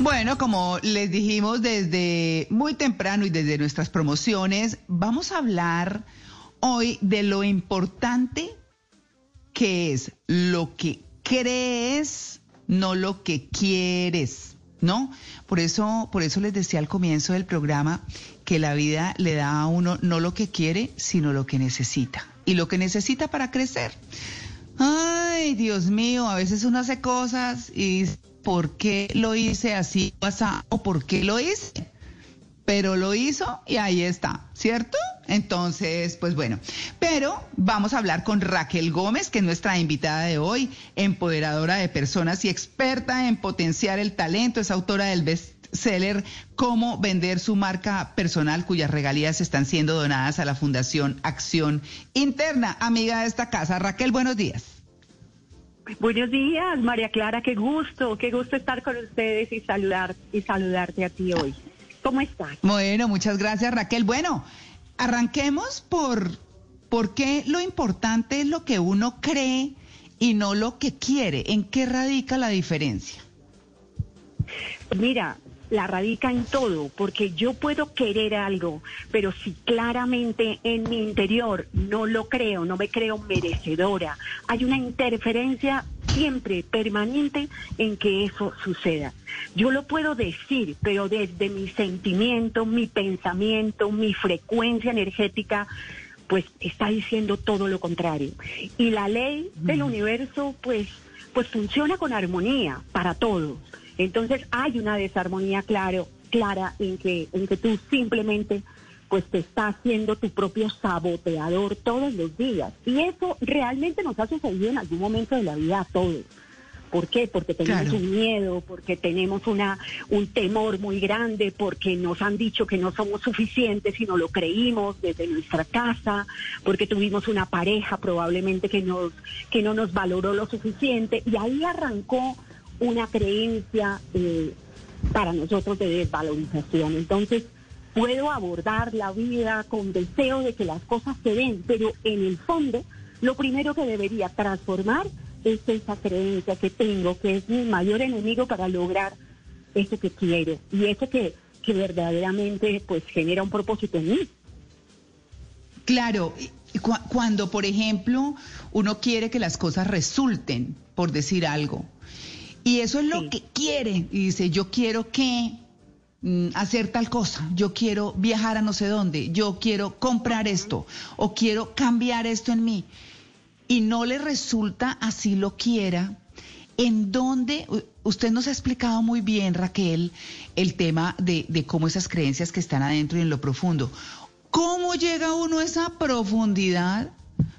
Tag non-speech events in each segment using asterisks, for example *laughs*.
Bueno, como les dijimos desde muy temprano y desde nuestras promociones, vamos a hablar hoy de lo importante que es lo que crees, no lo que quieres, ¿no? Por eso, por eso les decía al comienzo del programa que la vida le da a uno no lo que quiere, sino lo que necesita. Y lo que necesita para crecer. Ay, Dios mío, a veces uno hace cosas y por qué lo hice así o por qué lo hice. Pero lo hizo y ahí está, ¿cierto? Entonces, pues bueno, pero vamos a hablar con Raquel Gómez, que es nuestra invitada de hoy, empoderadora de personas y experta en potenciar el talento, es autora del bestseller Cómo vender su marca personal, cuyas regalías están siendo donadas a la Fundación Acción Interna. Amiga de esta casa, Raquel, buenos días. Buenos días, María Clara, qué gusto, qué gusto estar con ustedes y saludar y saludarte a ti hoy. ¿Cómo estás? Bueno, muchas gracias, Raquel. Bueno, arranquemos por por qué lo importante es lo que uno cree y no lo que quiere. ¿En qué radica la diferencia? Mira, la radica en todo, porque yo puedo querer algo, pero si claramente en mi interior no lo creo, no me creo merecedora, hay una interferencia siempre permanente en que eso suceda. Yo lo puedo decir, pero desde mi sentimiento, mi pensamiento, mi frecuencia energética, pues está diciendo todo lo contrario. Y la ley del universo, pues, pues funciona con armonía para todos. Entonces hay una desarmonía claro, clara en que, en que tú simplemente pues te estás haciendo tu propio saboteador todos los días. Y eso realmente nos ha sucedido en algún momento de la vida a todos. ¿Por qué? Porque tenemos un miedo, porque tenemos una, un temor muy grande, porque nos han dicho que no somos suficientes y no lo creímos desde nuestra casa, porque tuvimos una pareja probablemente que, nos, que no nos valoró lo suficiente. Y ahí arrancó una creencia eh, para nosotros de desvalorización. Entonces, puedo abordar la vida con deseo de que las cosas se den, pero en el fondo, lo primero que debería transformar es esa creencia que tengo, que es mi mayor enemigo para lograr eso que quiero y eso que, que verdaderamente pues genera un propósito en mí. Claro, cuando por ejemplo uno quiere que las cosas resulten, por decir algo, y eso es lo que quiere. Y dice, yo quiero que mm, hacer tal cosa, yo quiero viajar a no sé dónde, yo quiero comprar esto o quiero cambiar esto en mí. Y no le resulta así lo quiera. En dónde, usted nos ha explicado muy bien, Raquel, el tema de, de cómo esas creencias que están adentro y en lo profundo. ¿Cómo llega uno a esa profundidad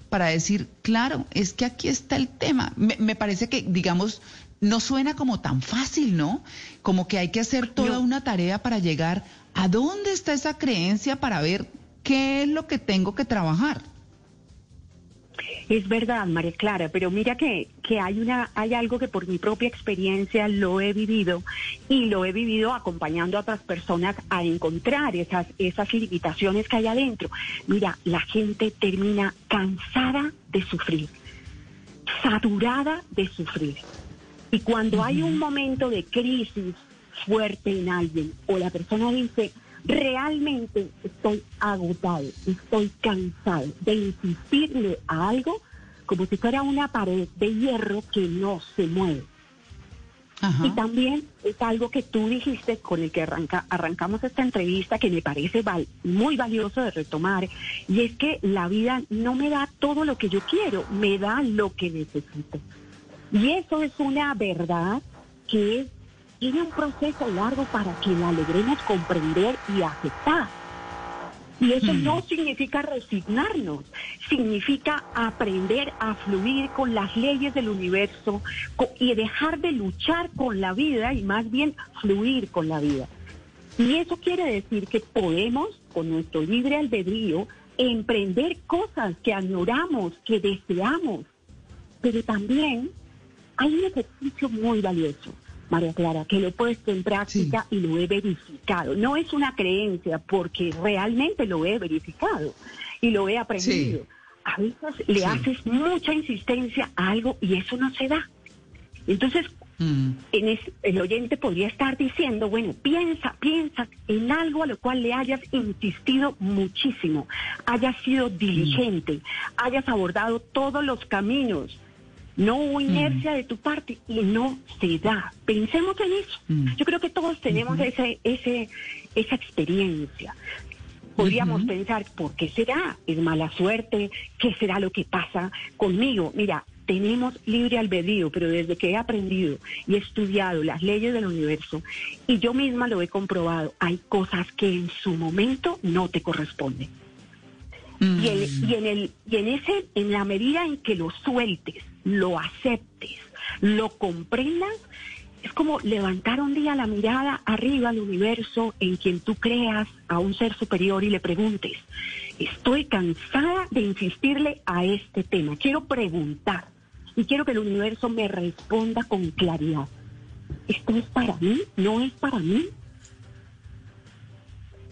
para decir, claro, es que aquí está el tema? Me, me parece que, digamos, no suena como tan fácil, ¿no? Como que hay que hacer toda una tarea para llegar a dónde está esa creencia para ver qué es lo que tengo que trabajar. Es verdad, María Clara, pero mira que, que hay una, hay algo que por mi propia experiencia lo he vivido y lo he vivido acompañando a otras personas a encontrar esas, esas limitaciones que hay adentro. Mira, la gente termina cansada de sufrir, saturada de sufrir. Y cuando hay un momento de crisis fuerte en alguien o la persona dice, realmente estoy agotado, estoy cansado de insistirle a algo como si fuera una pared de hierro que no se mueve. Y también es algo que tú dijiste con el que arranca, arrancamos esta entrevista que me parece muy valioso de retomar, y es que la vida no me da todo lo que yo quiero, me da lo que necesito. Y eso es una verdad que tiene un proceso largo para que la logremos comprender y aceptar. Y eso no hmm. significa resignarnos, significa aprender a fluir con las leyes del universo y dejar de luchar con la vida y más bien fluir con la vida. Y eso quiere decir que podemos, con nuestro libre albedrío, emprender cosas que añoramos, que deseamos, pero también hay un ejercicio muy valioso, María Clara, que lo he puesto en práctica y lo he verificado. No es una creencia, porque realmente lo he verificado y lo he aprendido. A veces le haces mucha insistencia a algo y eso no se da. Entonces, Mm. En el oyente podría estar diciendo, bueno, piensa, piensa en algo a lo cual le hayas insistido muchísimo, hayas sido diligente, mm. hayas abordado todos los caminos. No hubo mm. inercia de tu parte y no se da. Pensemos en eso. Yo creo que todos tenemos ese, ese, esa experiencia. Podríamos pensar, ¿por qué será? ¿Es mala suerte? ¿Qué será lo que pasa conmigo? Mira, tenemos libre albedrío, pero desde que he aprendido y he estudiado las leyes del universo y yo misma lo he comprobado, hay cosas que en su momento no te corresponden. Y, en el, y en ese, en la medida en que lo sueltes, lo aceptes, lo comprendas, es como levantar un día la mirada arriba al universo en quien tú creas a un ser superior y le preguntes, estoy cansada de insistirle a este tema, quiero preguntar, y quiero que el universo me responda con claridad. ¿Esto es para mí? ¿No es para mí?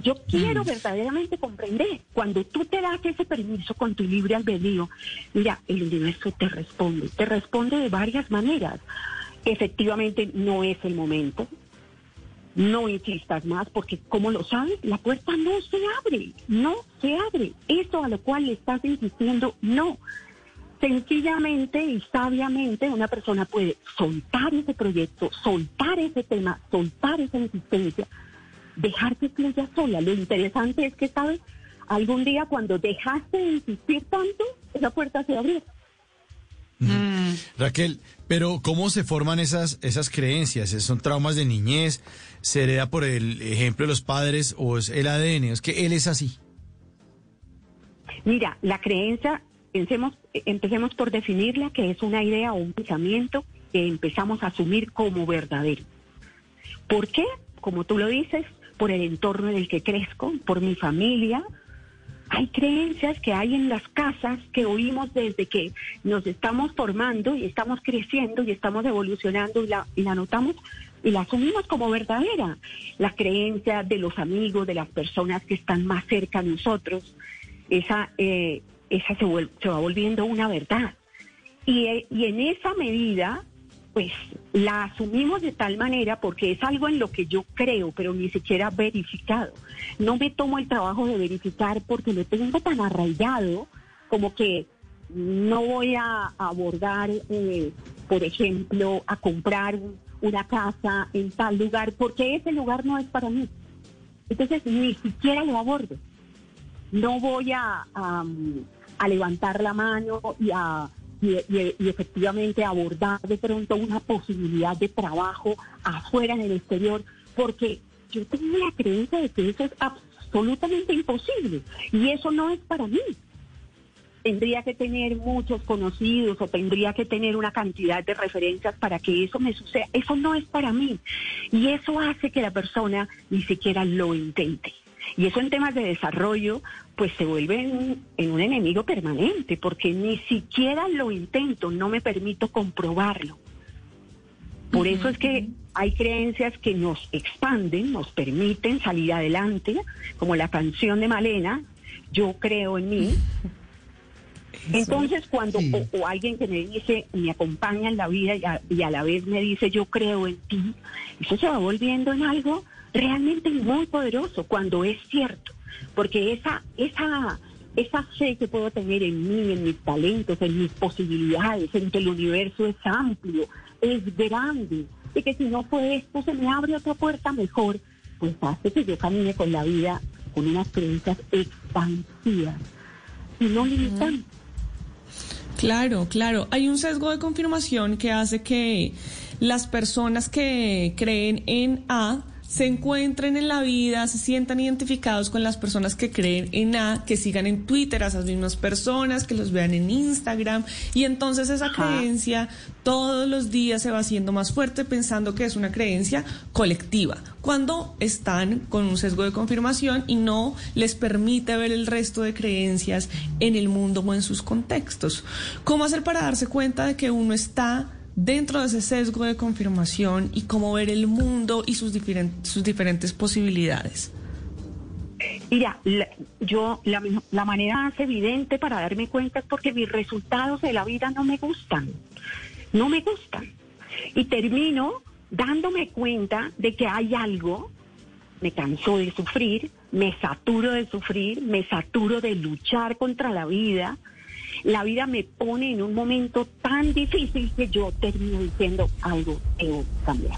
Yo quiero mm. verdaderamente comprender. Cuando tú te das ese permiso con tu libre albedrío, mira, el universo te responde. Te responde de varias maneras. Efectivamente, no es el momento. No insistas más porque, como lo sabes, la puerta no se abre. No se abre. Eso a lo cual le estás insistiendo, no. Sencillamente y sabiamente una persona puede soltar ese proyecto, soltar ese tema, soltar esa insistencia, dejar que fluya sola. Lo interesante es que, ¿sabes? Algún día cuando dejaste de insistir tanto, esa puerta se abrió. Mm. Raquel, pero ¿cómo se forman esas, esas creencias? ¿Son traumas de niñez? ¿Se hereda por el ejemplo de los padres o es el ADN? Es que él es así. Mira, la creencia Pensemos, empecemos por definirla, que es una idea o un pensamiento que empezamos a asumir como verdadero. ¿Por qué? Como tú lo dices, por el entorno en el que crezco, por mi familia. Hay creencias que hay en las casas que oímos desde que nos estamos formando y estamos creciendo y estamos evolucionando y la, y la notamos y la asumimos como verdadera. La creencia de los amigos, de las personas que están más cerca de nosotros, esa eh, esa se, va volviendo una verdad. Y, y en esa medida, pues la asumimos de tal manera porque es algo en lo que yo creo, pero ni siquiera verificado. No me tomo el trabajo de verificar porque lo tengo tan arraigado como que no voy a abordar, eh, por ejemplo, a comprar una casa en tal lugar porque ese lugar no es para mí. Entonces ni siquiera lo abordo. No voy a, a levantar la mano y a y, efectivamente abordar de pronto una posibilidad de trabajo afuera en el exterior, porque yo tengo la creencia de que eso es absolutamente imposible y eso no es para mí. Tendría que tener muchos conocidos o tendría que tener una cantidad de referencias para que eso me suceda. Eso no es para mí. Y eso hace que la persona ni siquiera lo intente. Y eso en temas de desarrollo, pues se vuelve en, un enemigo permanente, porque ni siquiera lo intento, no me permito comprobarlo. Por eso es que hay creencias que nos expanden, nos permiten salir adelante, como la canción de Malena, Yo creo en mí. Entonces, cuando o, alguien que me dice, me acompaña en la vida y a la vez me dice, yo creo en ti, eso se va volviendo en algo realmente muy poderoso cuando es cierto, porque esa, esa, esa fe que puedo tener en mí, en mis talentos, en mis posibilidades, en que el universo es amplio, es grande, y que si no fue esto, se me abre otra puerta mejor, pues hace que yo camine con la vida con unas creencias expansivas y no limitantes. Claro, claro. Hay un sesgo de confirmación que hace que las personas que creen en A se encuentren en la vida, se sientan identificados con las personas que creen en A, que sigan en Twitter a esas mismas personas, que los vean en Instagram. Y entonces esa creencia todos los días se va haciendo más fuerte pensando que es una creencia colectiva, cuando están con un sesgo de confirmación y no les permite ver el resto de creencias en el mundo o en sus contextos. ¿Cómo hacer para darse cuenta de que uno está dentro de ese sesgo de confirmación y cómo ver el mundo y sus, diferentes, posibilidades? Mira, yo la, la, manera más evidente para darme cuenta es porque mis resultados de la vida no me gustan, no me gustan. Y termino dándome cuenta de que hay algo, me canso de sufrir, me saturo de sufrir, me saturo de luchar contra la vida. La vida me pone en un momento tan difícil que yo termino diciendo algo debo cambiar,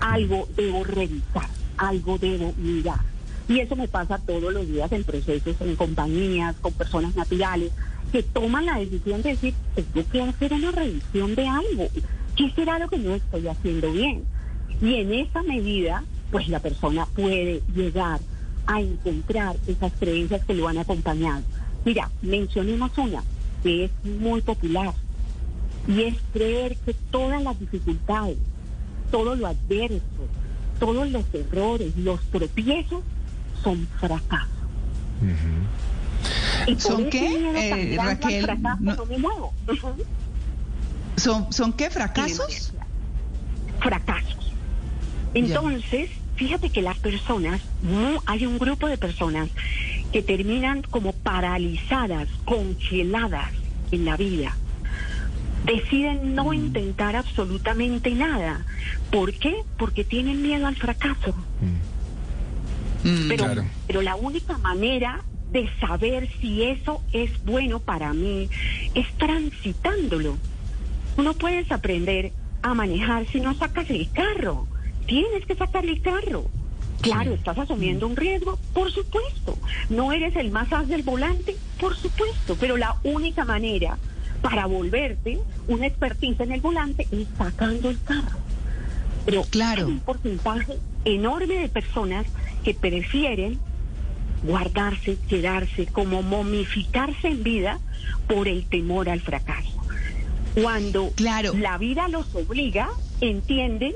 algo debo revisar, algo debo mirar. Y eso me pasa todos los días en procesos, en compañías, con personas naturales, que toman la decisión de decir, tengo que hacer una revisión de algo. ¿Qué será lo que no estoy haciendo bien? Y en esa medida, pues la persona puede llegar a encontrar esas creencias que lo han acompañado. Mira, mencionemos una que es muy popular y es creer que todas las dificultades, todo lo adverso, todos los errores, los tropiezos son fracasos. ¿Son qué, Raquel? *laughs* ¿Son, ¿Son qué fracasos? Fracasos. Entonces, fíjate que las personas, no, hay un grupo de personas que terminan como paralizadas, congeladas en la vida. Deciden no mm. intentar absolutamente nada. ¿Por qué? Porque tienen miedo al fracaso. Mm. Pero, pero la única manera de saber si eso es bueno para mí es transitándolo. No puedes aprender a manejar si no sacas el carro. Tienes que sacar el carro. Claro, estás asumiendo un riesgo, por supuesto. No eres el más as del volante, por supuesto. Pero la única manera para volverte una expertise en el volante es sacando el carro. Pero claro. hay un porcentaje enorme de personas que prefieren guardarse, quedarse, como momificarse en vida por el temor al fracaso. Cuando claro. la vida los obliga, entienden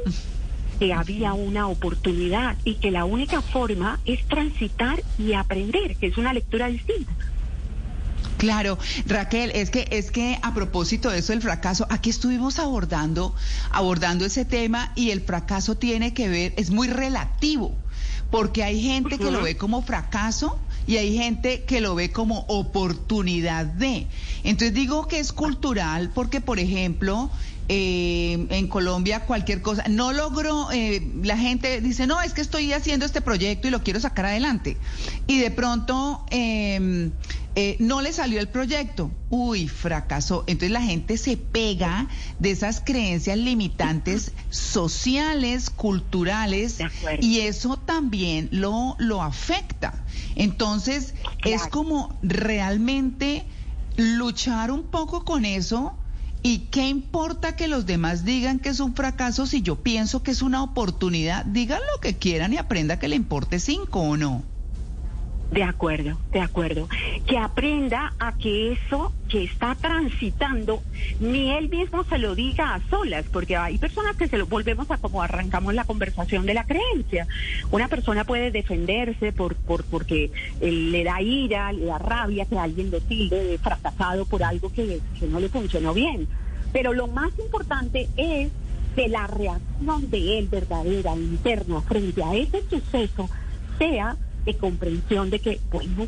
que había una oportunidad y que la única forma es transitar y aprender, que es una lectura distinta. Claro, Raquel, es que es que a propósito de eso del fracaso, aquí estuvimos abordando abordando ese tema y el fracaso tiene que ver es muy relativo porque hay gente que lo ve como fracaso y hay gente que lo ve como oportunidad de. Entonces digo que es cultural porque, por ejemplo, eh, en Colombia cualquier cosa, no logró, eh, la gente dice, no, es que estoy haciendo este proyecto y lo quiero sacar adelante. Y de pronto em, eh, no le salió el proyecto, uy, fracasó. Entonces la gente se pega de esas creencias limitantes sociales, culturales, y eso también lo, lo afecta. Entonces es como realmente luchar un poco con eso ¿Y qué importa que los demás digan que es un fracaso si yo pienso que es una oportunidad? Digan lo que quieran y aprenda que le importe cinco o no. De acuerdo, de acuerdo. Que aprenda a que eso que está transitando, ni él mismo se lo diga a solas, porque hay personas que se lo volvemos a como arrancamos la conversación de la creencia. Una persona puede defenderse por, por porque le da ira, le da rabia que alguien lo tilde de fracasado por algo que, que no le funcionó bien. Pero lo más importante es que la reacción de él verdadera, interna, frente a ese suceso, sea de comprensión de que, bueno,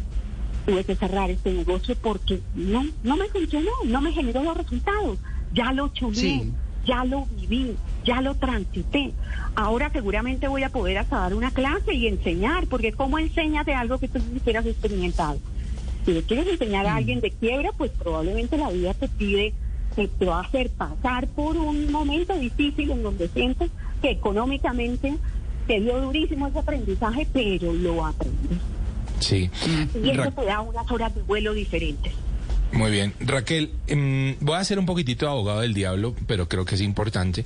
tuve que cerrar este negocio porque no, no me funcionó, no me generó los resultados. Ya lo chulé, ya lo viví, ya lo transité. Ahora seguramente voy a poder hasta dar una clase y enseñar, porque ¿cómo enseñas de algo que tú ni siquiera has experimentado? Si le quieres enseñar a mm. alguien de quiebra, pues probablemente la vida te pide, que te va a hacer pasar por un momento difícil en donde sientes que económicamente te dio durísimo ese aprendizaje, pero lo aprendes. Sí. Y eso te da unas horas de vuelo diferentes. Muy bien. Raquel, em, voy a ser un poquitito de abogado del diablo, pero creo que es importante.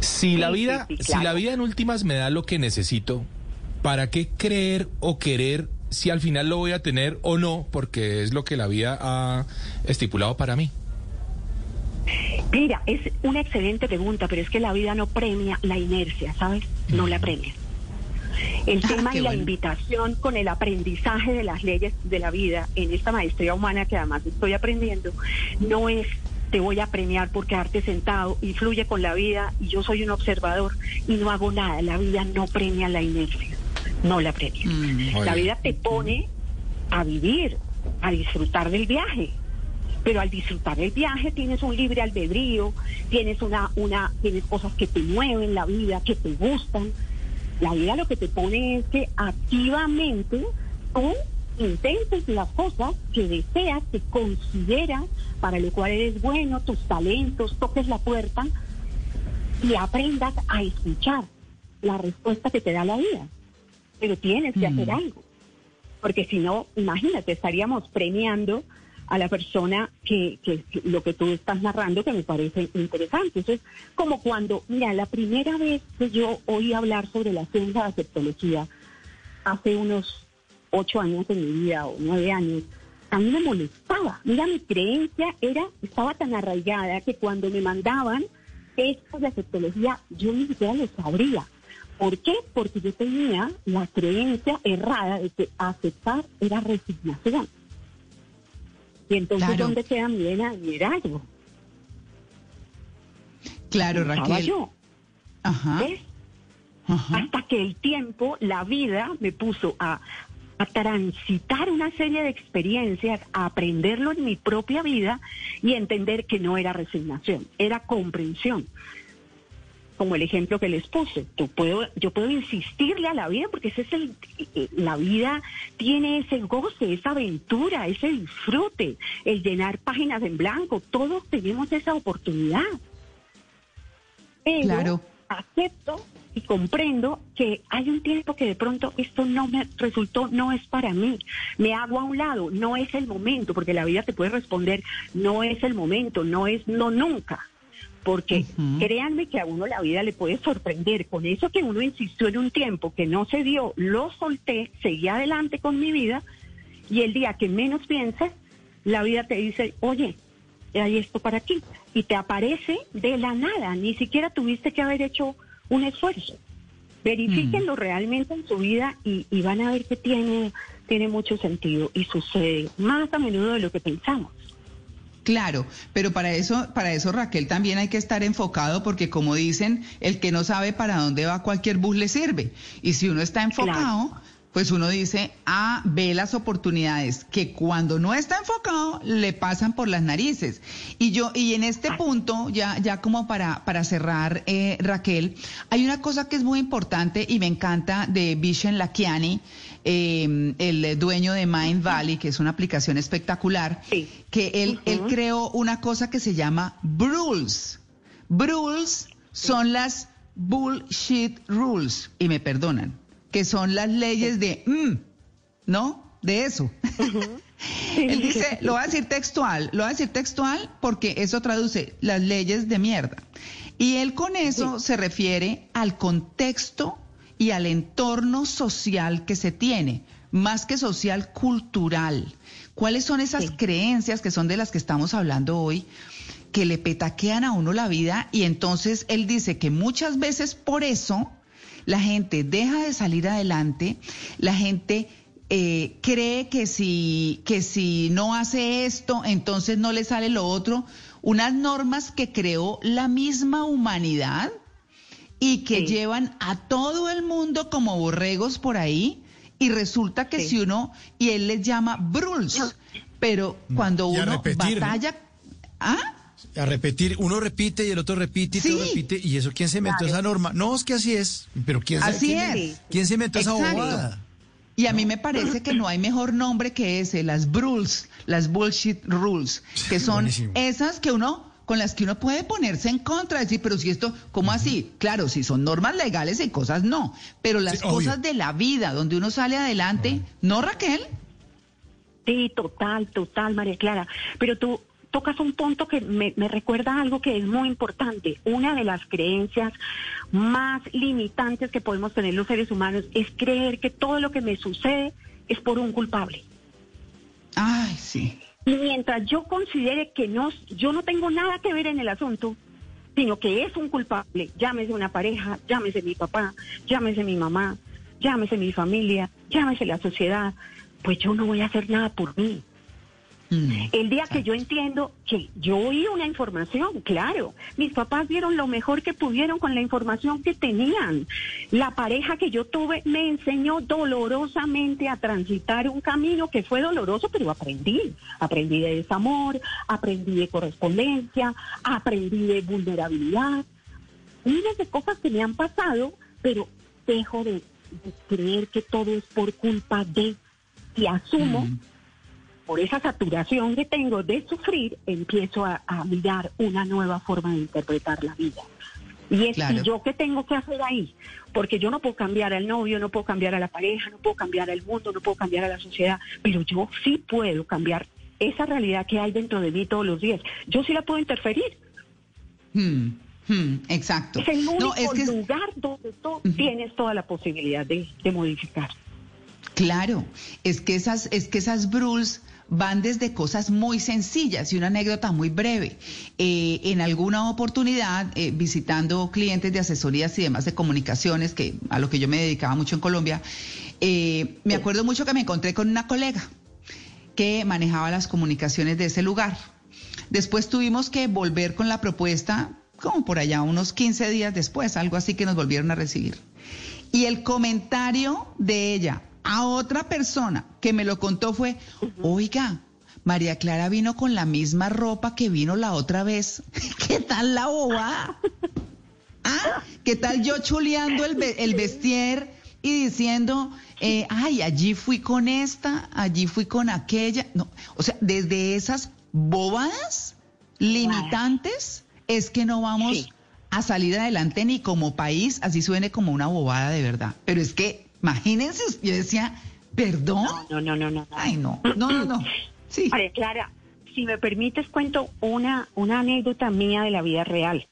Si la vida, si la vida en últimas me da lo que necesito, ¿para qué creer o querer si al final lo voy a tener o no? Porque es lo que la vida ha estipulado para mí. Mira, es una excelente pregunta, pero es que la vida no premia la inercia, ¿sabes? No la premia. El ah, tema y la invitación con el aprendizaje de las leyes de la vida en esta maestría humana que además estoy aprendiendo, no es te voy a premiar por quedarte sentado y fluye con la vida y yo soy un observador y no hago nada. La vida no premia la inercia, no la premia. Mm, la vida te pone a vivir, a disfrutar del viaje, pero al disfrutar el viaje tienes un libre albedrío, tienes una, una, tienes cosas que te mueven la vida, que te gustan. La vida lo que te pone es que activamente tú intentes las cosas que deseas, que consideras, para lo cual eres bueno, tus talentos, toques la puerta y aprendas a escuchar la respuesta que te da la vida. Pero tienes que hacer mm. algo, porque si no, imagínate, estaríamos premiando a la persona que, que, lo que tú estás narrando que me parece interesante. Entonces, como cuando, mira, la primera vez que yo oí hablar sobre la ciencia de aceptología, hace unos ocho años en mi vida o nueve años, a mí me molestaba. Mira, mi creencia era, estaba tan arraigada que cuando me mandaban esto de aceptología, yo ni siquiera lo sabría. ¿Por qué? Porque yo tenía la creencia errada de que aceptar era resignación. Y entonces, ¿dónde queda mi liderazgo? Claro, Raquel. Yo. Ajá. Hasta que el tiempo, la vida, me puso a, a transitar una serie de experiencias, a aprenderlo en mi propia vida y entender que no era resignación, era comprensión como el ejemplo que les puse. Tú puedo, yo puedo insistirle a la vida porque ese es el, eh, la vida tiene ese goce, esa aventura, ese disfrute, el llenar páginas en blanco. Todos tenemos esa oportunidad. Pero claro. acepto y comprendo que hay un tiempo que de pronto esto no me resultó, no es para mí. Me hago a un lado, no es el momento, porque la vida te puede responder, no es el momento, no es no nunca porque créanme que a uno la vida le puede sorprender. Con eso que uno insistió en un tiempo que no se dio, lo solté, seguí adelante con mi vida y el día que menos piensas, la vida te dice, oye, hay esto para ti. Y te aparece de la nada, ni siquiera tuviste que haber hecho un esfuerzo. Verifíquenlo realmente en su vida y, y van a ver que tiene, tiene mucho sentido y sucede más a menudo de lo que pensamos. Claro, pero para eso, para eso Raquel también hay que estar enfocado porque como dicen, el que no sabe para dónde va cualquier bus le sirve. Y si uno está enfocado, pues uno dice, ah, ve las oportunidades que cuando no está enfocado le pasan por las narices. Y yo, y en este punto, ya, ya como para, para cerrar, eh, Raquel, hay una cosa que es muy importante y me encanta de Vishen Lakiani Em, el dueño de Mind Valley, que es una aplicación espectacular, que él, él creó una cosa que se llama Rules. Rules son las bullshit rules, y me perdonan, que son las leyes de, mm, ¿no? De eso. *laughs* Él dice, lo va a decir textual, lo va a decir textual porque eso traduce las leyes de mierda. Y él con eso se refiere al contexto y al entorno social que se tiene, más que social, cultural. ¿Cuáles son esas creencias que son de las que estamos hablando hoy? que le petaquean a uno la vida y entonces él dice que muchas veces por eso la gente deja de salir adelante, la gente eh, cree que si, que si no hace esto, entonces no le sale lo otro, unas normas que creó la misma humanidad y que llevan a todo el mundo como borregos por ahí y resulta que si uno, y él les llama bruls, pero mm. cuando uno batalla... ¿Ah? A repetir, uno repite y el otro repite y otro repite, y eso, ¿quién se inventó esa norma? No, es que así es, pero ¿quién, así es. ¿quién se inventó esa bobada? Y a mí me parece que no hay mejor nombre que ese, las bruls, las bullshit rules, que son esas que uno con las que uno puede ponerse en contra, decir, pero si esto, ¿cómo así? Claro, si son normas legales y cosas no, pero las cosas de la vida, donde uno sale adelante, ¿no, Raquel? Sí, total, total, María Clara. Pero tú tocas un punto que me, me recuerda algo que es muy importante. Una de las creencias más limitantes que podemos tener los seres humanos es creer que todo lo que me sucede es por un culpable. Ay, sí mientras yo considere que no, yo no tengo nada que ver en el asunto, sino que es un culpable, llámese una pareja, llámese mi papá, llámese mi mamá, llámese mi familia, llámese la sociedad, pues yo no voy a hacer nada por mí. Mm, el día que yo entiendo que yo oí una información, claro, mis papás dieron lo mejor que pudieron con la información que tenían. La pareja que yo tuve me enseñó dolorosamente a transitar un camino que fue doloroso, pero aprendí. Aprendí de desamor, aprendí de correspondencia, aprendí de vulnerabilidad. Miles de cosas que me han pasado, pero dejo de, creer que todo es por culpa de y asumo. Mm por esa saturación que tengo de sufrir, empiezo a, mirar una nueva forma de interpretar la vida. Y es yo qué tengo que hacer ahí, porque yo no puedo cambiar al novio, no puedo cambiar a la pareja, no puedo cambiar al mundo, no puedo cambiar a la sociedad, pero yo sí puedo cambiar esa realidad que hay dentro de mí todos los días. Yo sí la puedo interferir. Hmm, hmm, exacto. Es el único lugar donde tú tienes toda la posibilidad de, de modificar. Claro, es que esas, es que esas bruls van desde cosas muy sencillas y una anécdota muy breve. Eh, en alguna oportunidad, eh, visitando clientes de asesorías y demás de comunicaciones, que a lo que yo me dedicaba mucho en Colombia, eh, me acuerdo mucho que me encontré con una colega que manejaba las comunicaciones de ese lugar. Después tuvimos que volver con la propuesta, como por allá unos 15 días después, algo así que nos volvieron a recibir. Y el comentario de ella, a otra persona que me lo contó fue, oiga, María Clara vino con la misma ropa que vino la otra vez. *laughs* ¿Qué tal la boba? *laughs* ¿Ah? ¿Qué tal yo chuleando el, el vestier y diciendo, eh, ay, allí fui con esta, allí fui con aquella? No, o sea, desde esas bobadas limitantes es que no vamos a salir adelante ni como país, así suene como una bobada de verdad. Pero es que Imagínense, yo decía, perdón. No, no, no, no. Ay, no, no, no, no. Sí. Clara, si me permites, cuento una, una anécdota mía de la vida real.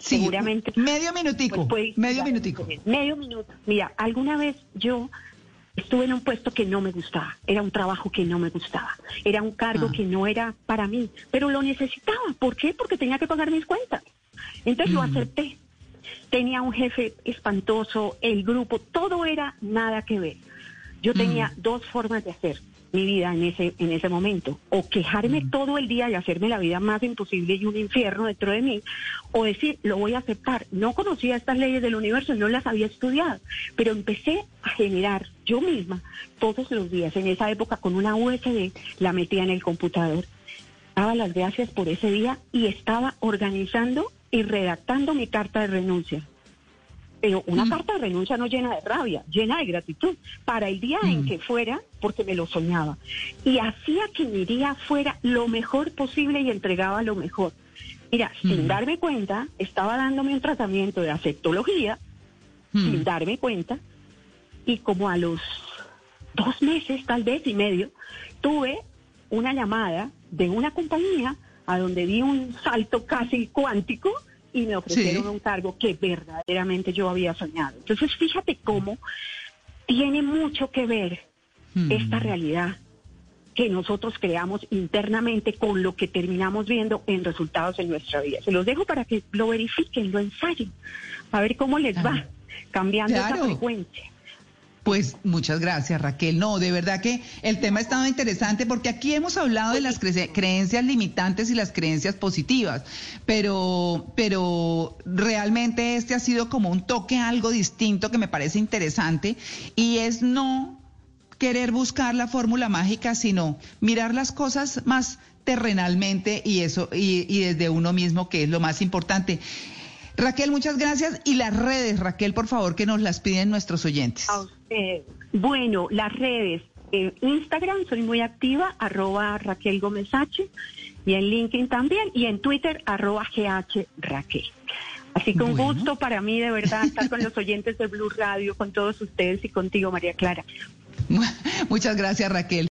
seguramente. Medio minutico. Pues, medio minutico. Medio minuto. Mira, alguna vez yo estuve en un puesto que no me gustaba, era un trabajo que no me gustaba, era un cargo ah. que no era para mí, pero lo necesitaba. ¿Por qué? Porque tenía que pagar mis cuentas. Entonces lo mm. acepté tenía un jefe espantoso, el grupo, todo era nada que ver. Yo tenía mm. dos formas de hacer mi vida en ese, en ese momento, o quejarme mm. todo el día y hacerme la vida más imposible y un infierno dentro de mí, o decir, lo voy a aceptar. No conocía estas leyes del universo, no las había estudiado, pero empecé a generar yo misma todos los días, en esa época con una USB, la metía en el computador, daba las gracias por ese día y estaba organizando y redactando mi carta de renuncia. Pero una mm. carta de renuncia no llena de rabia, llena de gratitud para el día en mm. que fuera, porque me lo soñaba. Y hacía que mi día fuera lo mejor posible y entregaba lo mejor. Mira, sin mm. darme cuenta, estaba dándome un tratamiento de afectología, sin darme cuenta, y como a los dos meses, tal vez y medio, tuve una llamada de una compañía a donde di un salto casi cuántico y me ofrecieron un cargo que verdaderamente yo había soñado. Entonces, fíjate cómo tiene mucho que ver hmm. esta realidad que nosotros creamos internamente con lo que terminamos viendo en resultados en nuestra vida. Se los dejo para que lo verifiquen, lo ensayen, a ver cómo les va cambiando esa frecuencia. Pues muchas gracias, Raquel. No, de verdad que el tema ha estado interesante porque aquí hemos hablado de las creencias limitantes y las creencias positivas, pero, pero realmente este ha sido como un toque algo distinto que me parece interesante y es no querer buscar la fórmula mágica, sino mirar las cosas más terrenalmente y eso, y, y desde uno mismo, que es lo más importante. Raquel, muchas gracias. Y las redes, Raquel, por favor, que nos las piden nuestros oyentes. Bueno, las redes. En Instagram soy muy activa, arroba Raquel Gómez H, y en LinkedIn también, y en Twitter, arroba GH Raquel. Así que un gusto para mí, de verdad, estar con los oyentes de Blue Radio, con todos ustedes y contigo, María Clara. *laughs* Muchas gracias, Raquel.